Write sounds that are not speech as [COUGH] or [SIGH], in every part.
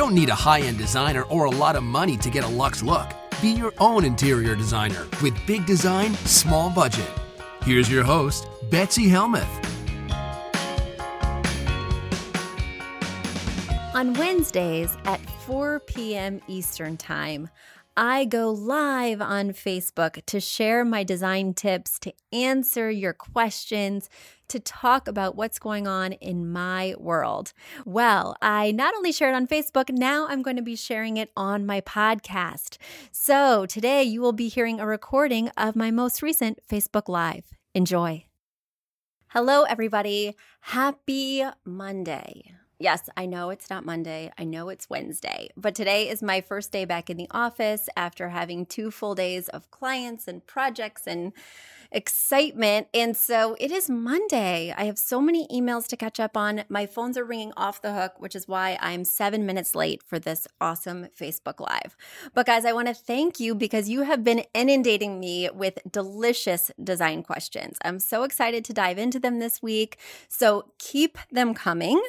don't need a high end designer or a lot of money to get a luxe look. Be your own interior designer with big design, small budget. Here's your host, Betsy Helmuth. On Wednesdays at 4 p.m. Eastern Time, I go live on Facebook to share my design tips, to answer your questions, to talk about what's going on in my world. Well, I not only share it on Facebook, now I'm going to be sharing it on my podcast. So today you will be hearing a recording of my most recent Facebook Live. Enjoy. Hello, everybody. Happy Monday. Yes, I know it's not Monday. I know it's Wednesday, but today is my first day back in the office after having two full days of clients and projects and excitement. And so it is Monday. I have so many emails to catch up on. My phones are ringing off the hook, which is why I'm seven minutes late for this awesome Facebook Live. But guys, I want to thank you because you have been inundating me with delicious design questions. I'm so excited to dive into them this week. So keep them coming.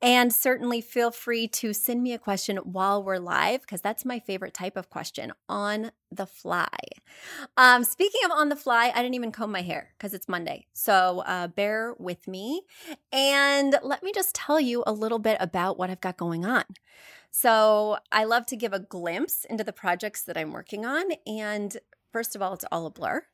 And certainly feel free to send me a question while we're live because that's my favorite type of question on the fly. Um, speaking of on the fly, I didn't even comb my hair because it's Monday. So uh, bear with me. And let me just tell you a little bit about what I've got going on. So I love to give a glimpse into the projects that I'm working on. And First of all, it's all a blur.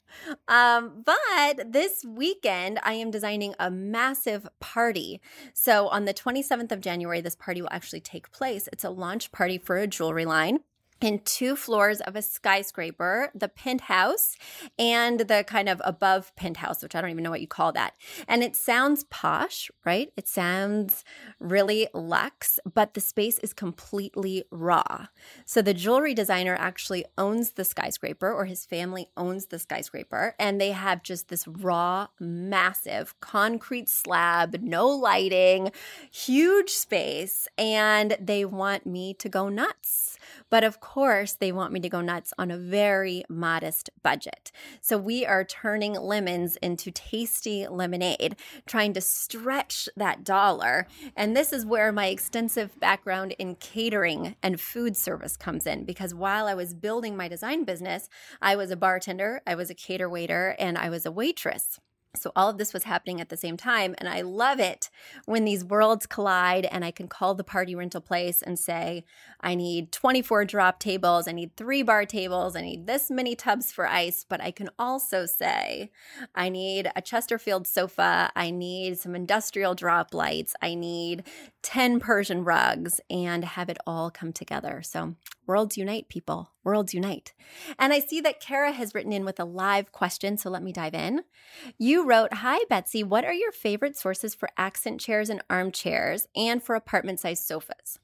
Um, but this weekend, I am designing a massive party. So on the 27th of January, this party will actually take place. It's a launch party for a jewelry line in two floors of a skyscraper, the penthouse and the kind of above penthouse, which I don't even know what you call that. And it sounds posh, right? It sounds really luxe, but the space is completely raw. So the jewelry designer actually owns the skyscraper, or his family owns the skyscraper, and they have just this raw, massive concrete slab, no lighting, huge space, and they want me to go nuts. But of course, they want me to go nuts on a very modest budget. So we are turning lemons into tasty lemonade, trying to stretch that dollar. And this is where my extensive background in catering and food service comes in because while I was building my design business, I was a bartender, I was a cater waiter, and I was a waitress. So all of this was happening at the same time. And I love it when these worlds collide and I can call the party rental place and say, I need 24 drop tables, I need three bar tables, I need this many tubs for ice. But I can also say, I need a Chesterfield sofa, I need some industrial drop lights, I need 10 Persian rugs, and have it all come together. So worlds unite, people. Worlds unite. And I see that Kara has written in with a live question, so let me dive in. You wrote, Hi, Betsy, what are your favorite sources for accent chairs and armchairs and for apartment sized sofas?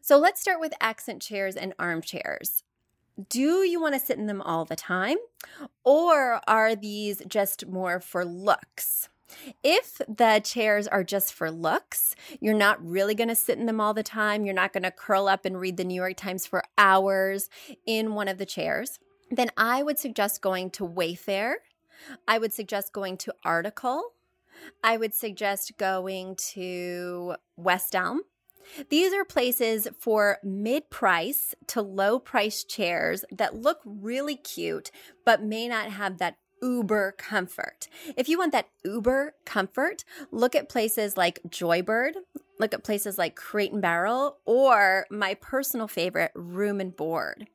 So let's start with accent chairs and armchairs. Do you want to sit in them all the time? Or are these just more for looks? If the chairs are just for looks, you're not really going to sit in them all the time. You're not going to curl up and read the New York Times for hours in one of the chairs. Then I would suggest going to Wayfair. I would suggest going to Article. I would suggest going to West Elm. These are places for mid price to low price chairs that look really cute, but may not have that uber comfort. If you want that uber comfort, look at places like Joybird, look at places like Crate and Barrel, or my personal favorite, Room and Board.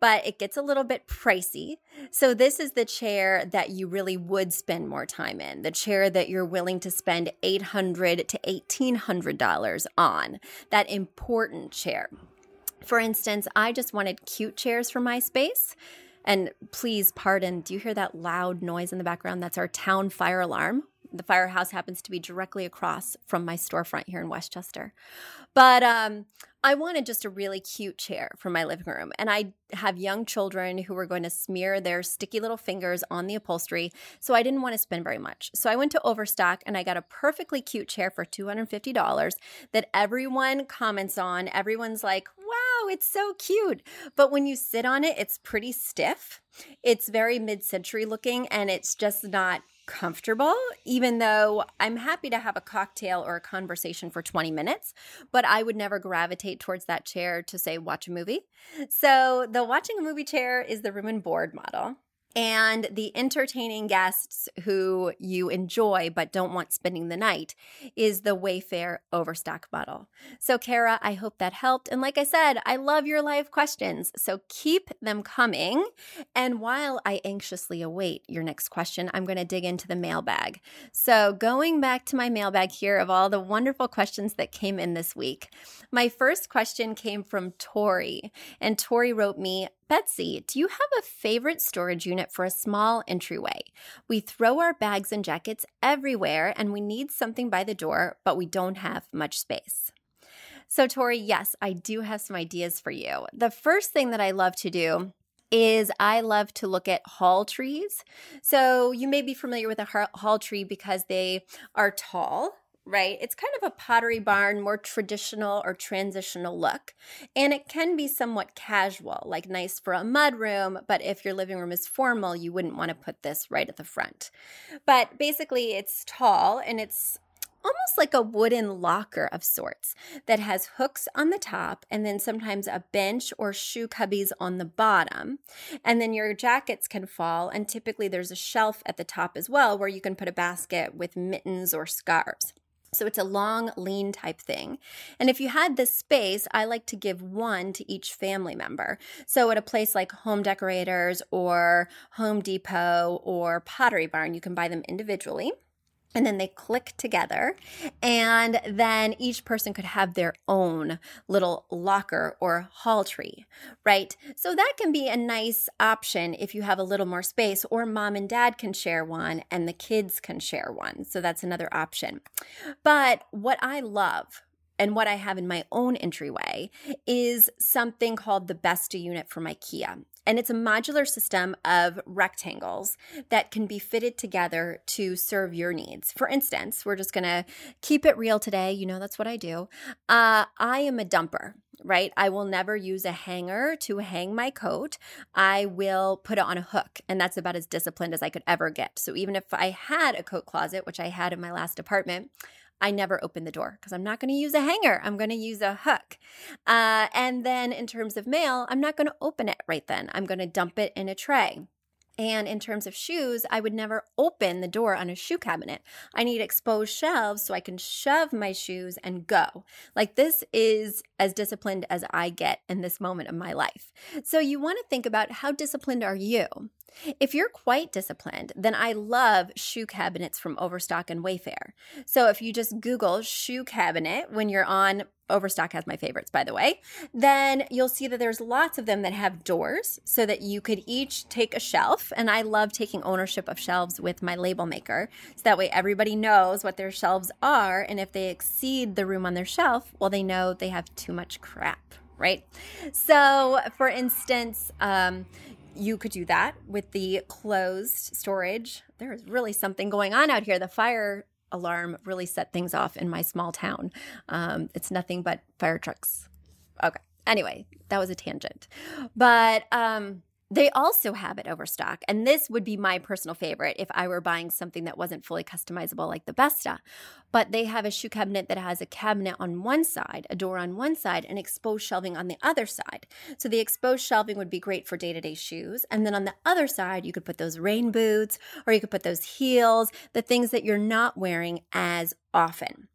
But it gets a little bit pricey. So, this is the chair that you really would spend more time in, the chair that you're willing to spend $800 to $1,800 on, that important chair. For instance, I just wanted cute chairs for my space. And please pardon, do you hear that loud noise in the background? That's our town fire alarm. The firehouse happens to be directly across from my storefront here in Westchester. But um, I wanted just a really cute chair for my living room. And I have young children who were going to smear their sticky little fingers on the upholstery. So I didn't want to spend very much. So I went to Overstock and I got a perfectly cute chair for $250 that everyone comments on. Everyone's like, wow, it's so cute. But when you sit on it, it's pretty stiff. It's very mid century looking and it's just not comfortable, even though I'm happy to have a cocktail or a conversation for 20 minutes, but I would never gravitate towards that chair to say, watch a movie. So the watching a movie chair is the room and board model and the entertaining guests who you enjoy but don't want spending the night is the Wayfair Overstock model. So, Kara, I hope that helped. And like I said, I love your live questions, so keep them coming. And while I anxiously await your next question, I'm going to dig into the mailbag. So, going back to my mailbag here of all the wonderful questions that came in this week, my first question came from Tori, and Tori wrote me, Betsy, do you have a favorite storage unit for a small entryway? We throw our bags and jackets everywhere and we need something by the door, but we don't have much space. So, Tori, yes, I do have some ideas for you. The first thing that I love to do is I love to look at hall trees. So, you may be familiar with a hall tree because they are tall right? It's kind of a pottery barn, more traditional or transitional look. And it can be somewhat casual, like nice for a mud room, but if your living room is formal, you wouldn't want to put this right at the front. But basically, it's tall and it's almost like a wooden locker of sorts that has hooks on the top and then sometimes a bench or shoe cubbies on the bottom. And then your jackets can fall, and typically there's a shelf at the top as well where you can put a basket with mittens or scarves. So it's a long, lean type thing. And if you had this space, I like to give one to each family member. So at a place like Home Decorators or Home Depot or Pottery Barn, you can buy them individually and then they click together. And then each person could have their own little locker or hall tree right? So that can be a nice option if you have a little more space or mom and dad can share one and the kids can share one. So that's another option. But what i love and what I have in my own entryway is something called the Besta unit from IKEA. And it's a modular system of rectangles that can be fitted together to serve your needs. For instance, we're just gonna keep it real today. You know, that's what I do. Uh, I am a dumper right? I will never use a hanger to hang my coat. I will put it on a hook, and that's about as disciplined as I could ever get. So even if I had a coat closet, which I had in my last apartment, I never open the door because I'm not going to use a hanger. I'm going to use a hook. Uh, and then in terms of mail, I'm not going to open it right then. I'm going to dump it in a tray. And in terms of shoes, I would never open the door on a shoe cabinet. I need exposed shelves so I can shove my shoes and go. Like this is as disciplined as I get in this moment of my life. So you want to think about how disciplined are you? If you're quite disciplined, then I love shoe cabinets from Overstock and Wayfair. So if you just Google shoe cabinet when you're on Overstock has my favorites, by the way. Then you'll see that there's lots of them that have doors so that you could each take a shelf. And I love taking ownership of shelves with my label maker. So that way everybody knows what their shelves are. And if they exceed the room on their shelf, well, they know they have too much crap, right? So, for instance, um, you could do that with the closed storage. There is really something going on out here. The fire alarm really set things off in my small town. Um, it's nothing but fire trucks. Okay. Anyway, that was a tangent. But um, they also have it overstock, and this would be my personal favorite if I were buying something that wasn't fully customizable like the Besta. But they have a shoe cabinet that has a cabinet on one side, a door on one side, and exposed shelving on the other side. So the exposed shelving would be great for day to day shoes. And then on the other side, you could put those rain boots or you could put those heels, the things that you're not wearing as often.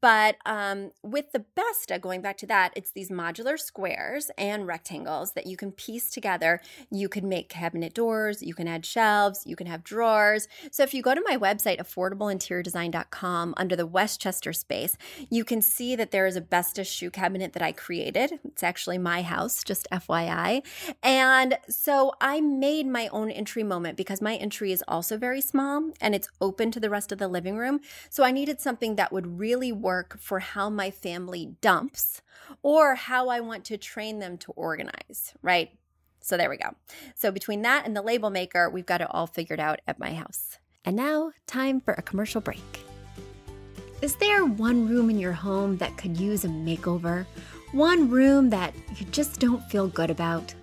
But um, with the Besta, going back to that, it's these modular squares and rectangles that you can piece together. You can make cabinet doors, you can add shelves, you can have drawers. So if you go to my website, affordableinteriordesign.com, under the Westchester space, you can see that there is a Besta shoe cabinet that I created. It's actually my house, just FYI. And so I made my own entry moment because my entry is also very small and it's open to the rest of the living room. So I needed something that would really really work for how my family dumps or how I want to train them to organize, right? So there we go. So between that and the label maker, we've got it all figured out at my house. And now, time for a commercial break. Is there one room in your home that could use a makeover? One room that you just don't feel good about?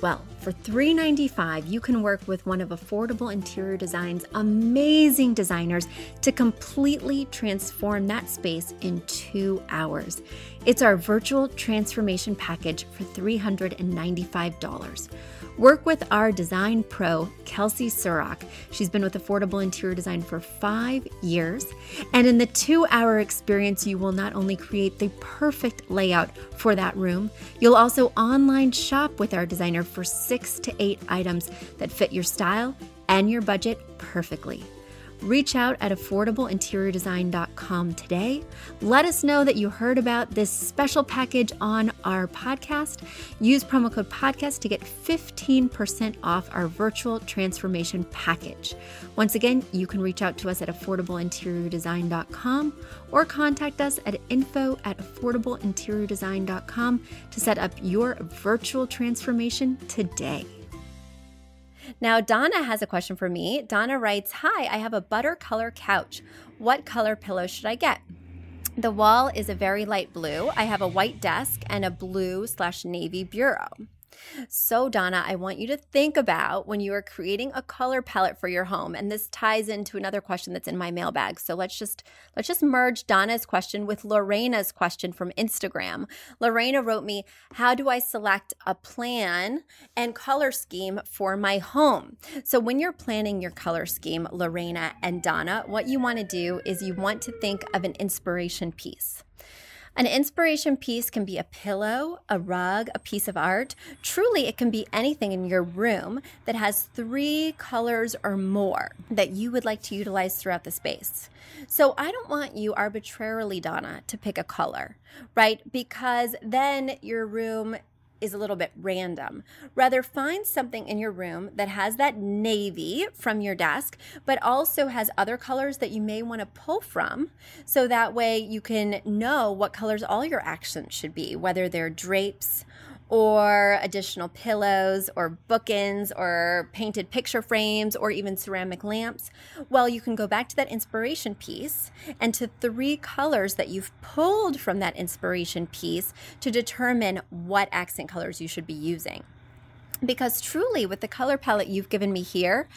Well, For 395, you can work with one of Affordable Interior Design's amazing designers to completely transform that space in two hours. It's our virtual transformation package for $395. Work with our design pro, Kelsey Surrock. She's been with Affordable Interior Design for five years. And in the two hour experience, you will not only create the perfect layout for that room, you'll also online shop with our designer for six to eight items that fit your style and your budget perfectly. Reach out at affordableinteriordesign.com today. Let us know that you heard about this special package on our podcast. Use promo code podcast to get 15% off our virtual transformation package. Once again, you can reach out to us at affordableinteriordesign.com or contact us at info at affordableinteriordesign.com to set up your virtual transformation today. Now, Donna has a question for me. Donna writes Hi, I have a butter color couch. What color pillow should I get? The wall is a very light blue. I have a white desk and a blue slash navy bureau. So, Donna, I want you to think about when you are creating a color palette for your home, and this ties into another question that's in my mailbag. So let's just let's just merge Donna's question with Lorena's question from Instagram. Lorena wrote me, "How do I select a plan and color scheme for my home?" So when you're planning your color scheme, Lorena and Donna, what you want to do is you want to think of an inspiration piece. An inspiration piece can be a pillow, a rug, a piece of art. Truly, it can be anything in your room that has three colors or more that you would like to utilize throughout the space. So, I don't want you arbitrarily, Donna, to pick a color, right? Because then your room is a little bit random. Rather, find something in your room that has that navy from your desk, but also has other colors that you may want to pull from. So that way you can know what colors all your accents should be, whether they're drapes or additional pillows or bookends or painted picture frames or even ceramic lamps, well, you can go back to that inspiration piece and to three colors that you've pulled from that inspiration piece to determine what accent colors you should be using. Because truly, with the color palette you've given me here,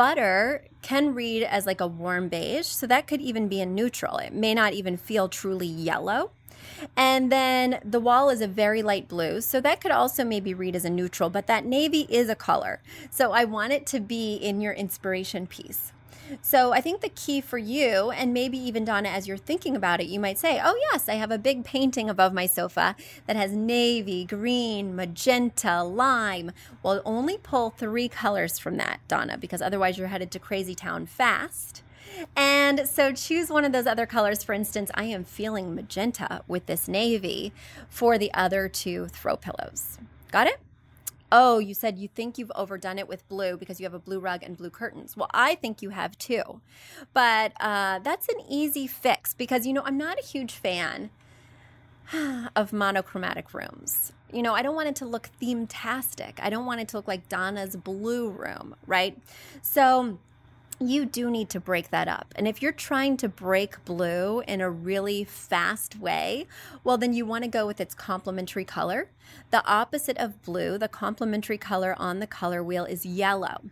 butter can read as like a warm beige, so that could even be a neutral. It may not even feel truly yellow. And then the wall is a very light blue. So that could also maybe read as a neutral, but that navy is a color. So I want it to be in your inspiration piece. So I think the key for you, and maybe even Donna, as you're thinking about it, you might say, Oh, yes, I have a big painting above my sofa that has navy, green, magenta, lime. Well, only pull three colors from that, Donna, because otherwise you're headed to crazy town fast. And so choose one of those other colors. For instance, I am feeling magenta with this navy for the other two throw pillows. Got it? Oh, you said you think you've overdone it with blue because you have a blue rug and blue curtains. Well, I think you have too. But uh, that's an easy fix because, you know, I'm not a huge fan [SIGHS] of monochromatic rooms. You know, I don't want it to look theme-tastic. I don't want it to look like Donna's blue room, right? So you do need to break that up. And if you're trying to break blue in a really fast way, well, then you want to go with its complementary color. The opposite of blue, the complementary color on the color wheel is yellow.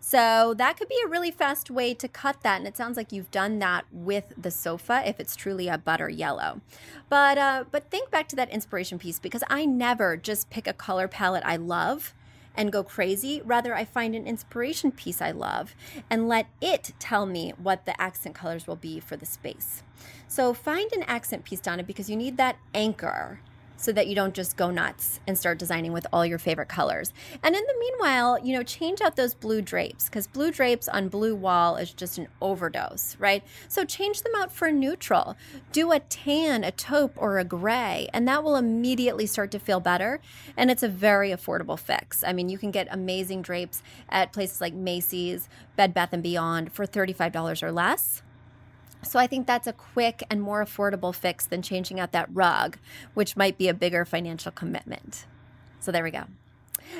So that could be a really fast way to cut that. And it sounds like you've done that with the sofa if it's truly a butter yellow. But, uh, but think back to that inspiration piece because I never just pick a color palette I love and go crazy. Rather, I find an inspiration piece I love and let it tell me what the accent colors will be for the space. So find an accent piece, Donna, because you need that anchor so that you don't just go nuts and start designing with all your favorite colors. And in the meanwhile, you know, change out those blue drapes because blue drapes on blue wall is just an overdose, right? So change them out for neutral. Do a tan, a taupe, or a gray, and that will immediately start to feel better. And it's a very affordable fix. I mean, you can get amazing drapes at places like Macy's, Bed Bath and Beyond for $35 or less. So I think that's a quick and more affordable fix than changing out that rug, which might be a bigger financial commitment. So there we go.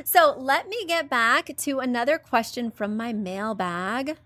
So let me get back to another question from my mailbag.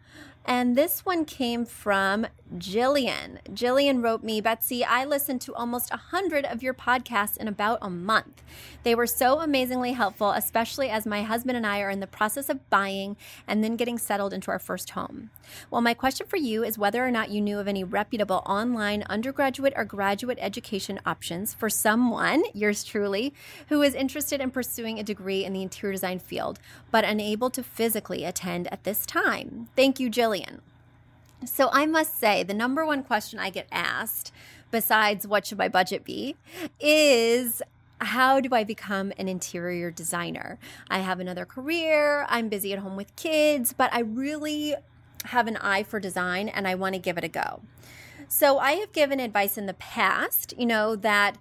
And this one came from Jillian. Jillian wrote me, Betsy, I listened to almost 100 of your podcasts in about a month. They were so amazingly helpful, especially as my husband and I are in the process of buying and then getting settled into our first home. Well, my question for you is whether or not you knew of any reputable online undergraduate or graduate education options for someone, yours truly, who is interested in pursuing a degree in the interior design field, but unable to physically attend at this time. Thank you, Jillian. So I must say, the number one question I get asked, besides what should my budget be, is how do I become an interior designer? I have another career, I'm busy at home with kids, but I really have an eye for design and I want to give it a go. So I have given advice in the past, you know, that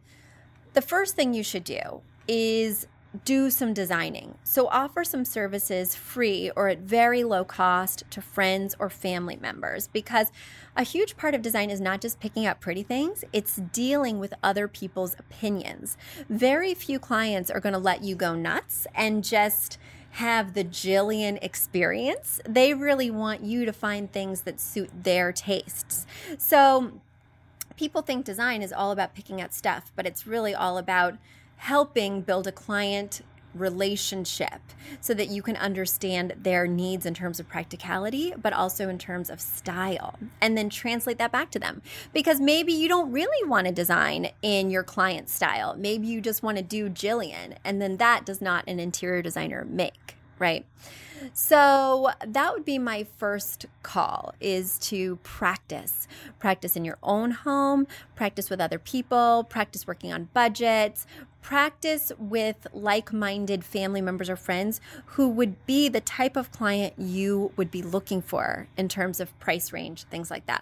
the first thing you should do is do some designing. So offer some services free or at very low cost to friends or family members because a huge part of design is not just picking up pretty things, it's dealing with other people's opinions. Very few clients are going to let you go nuts and just have the Jillian experience. They really want you to find things that suit their tastes. So people think design is all about picking out stuff, but it's really all about helping build a client relationship so that you can understand their needs in terms of practicality, but also in terms of style, and then translate that back to them. Because maybe you don't really want to design in your client style. Maybe you just want to do Jillian, and then that does not an interior designer make, right? So that would be my first call is to practice. Practice in your own home, practice with other people, practice working on budgets, practice with like-minded family members or friends who would be the type of client you would be looking for in terms of price range, things like that.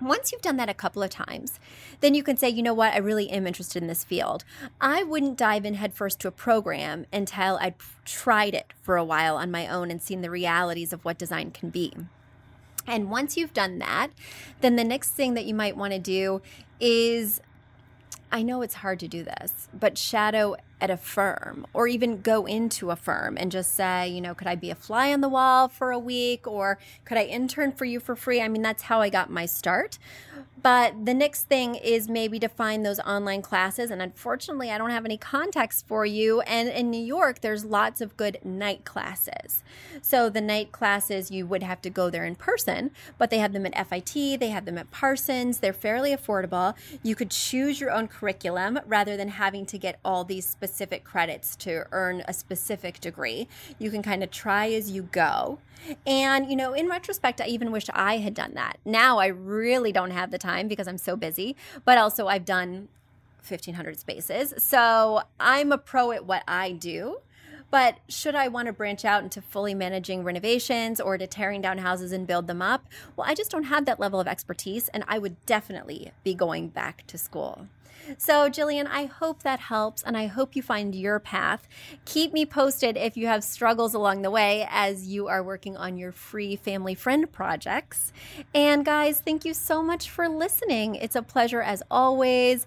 Once you've done that a couple of times, then you can say, you know what, I really am interested in this field. I wouldn't dive in headfirst to a program until I'd tried it for a while on my own and seen the realities of what design can be. And once you've done that, then the next thing that you might want to do is I know it's hard to do this, but shadow at a firm or even go into a firm and just say, you know, could I be a fly on the wall for a week or could I intern for you for free? I mean, that's how I got my start. But the next thing is maybe to find those online classes. And unfortunately, I don't have any contacts for you. And in New York, there's lots of good night classes. So the night classes, you would have to go there in person, but they have them at FIT, they have them at Parsons. They're fairly affordable. You could choose your own curriculum rather than having to get all these specific credits to earn a specific degree. You can kind of try as you go. And, you know, in retrospect, I even wish I had done that. Now I really don't have the time because I'm so busy, but also I've done 1500 spaces. So I'm a pro at what I do. But should I want to branch out into fully managing renovations or to tearing down houses and build them up? Well, I just don't have that level of expertise, and I would definitely be going back to school. So, Jillian, I hope that helps and I hope you find your path. Keep me posted if you have struggles along the way as you are working on your free family friend projects. And, guys, thank you so much for listening. It's a pleasure as always.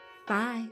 Bye.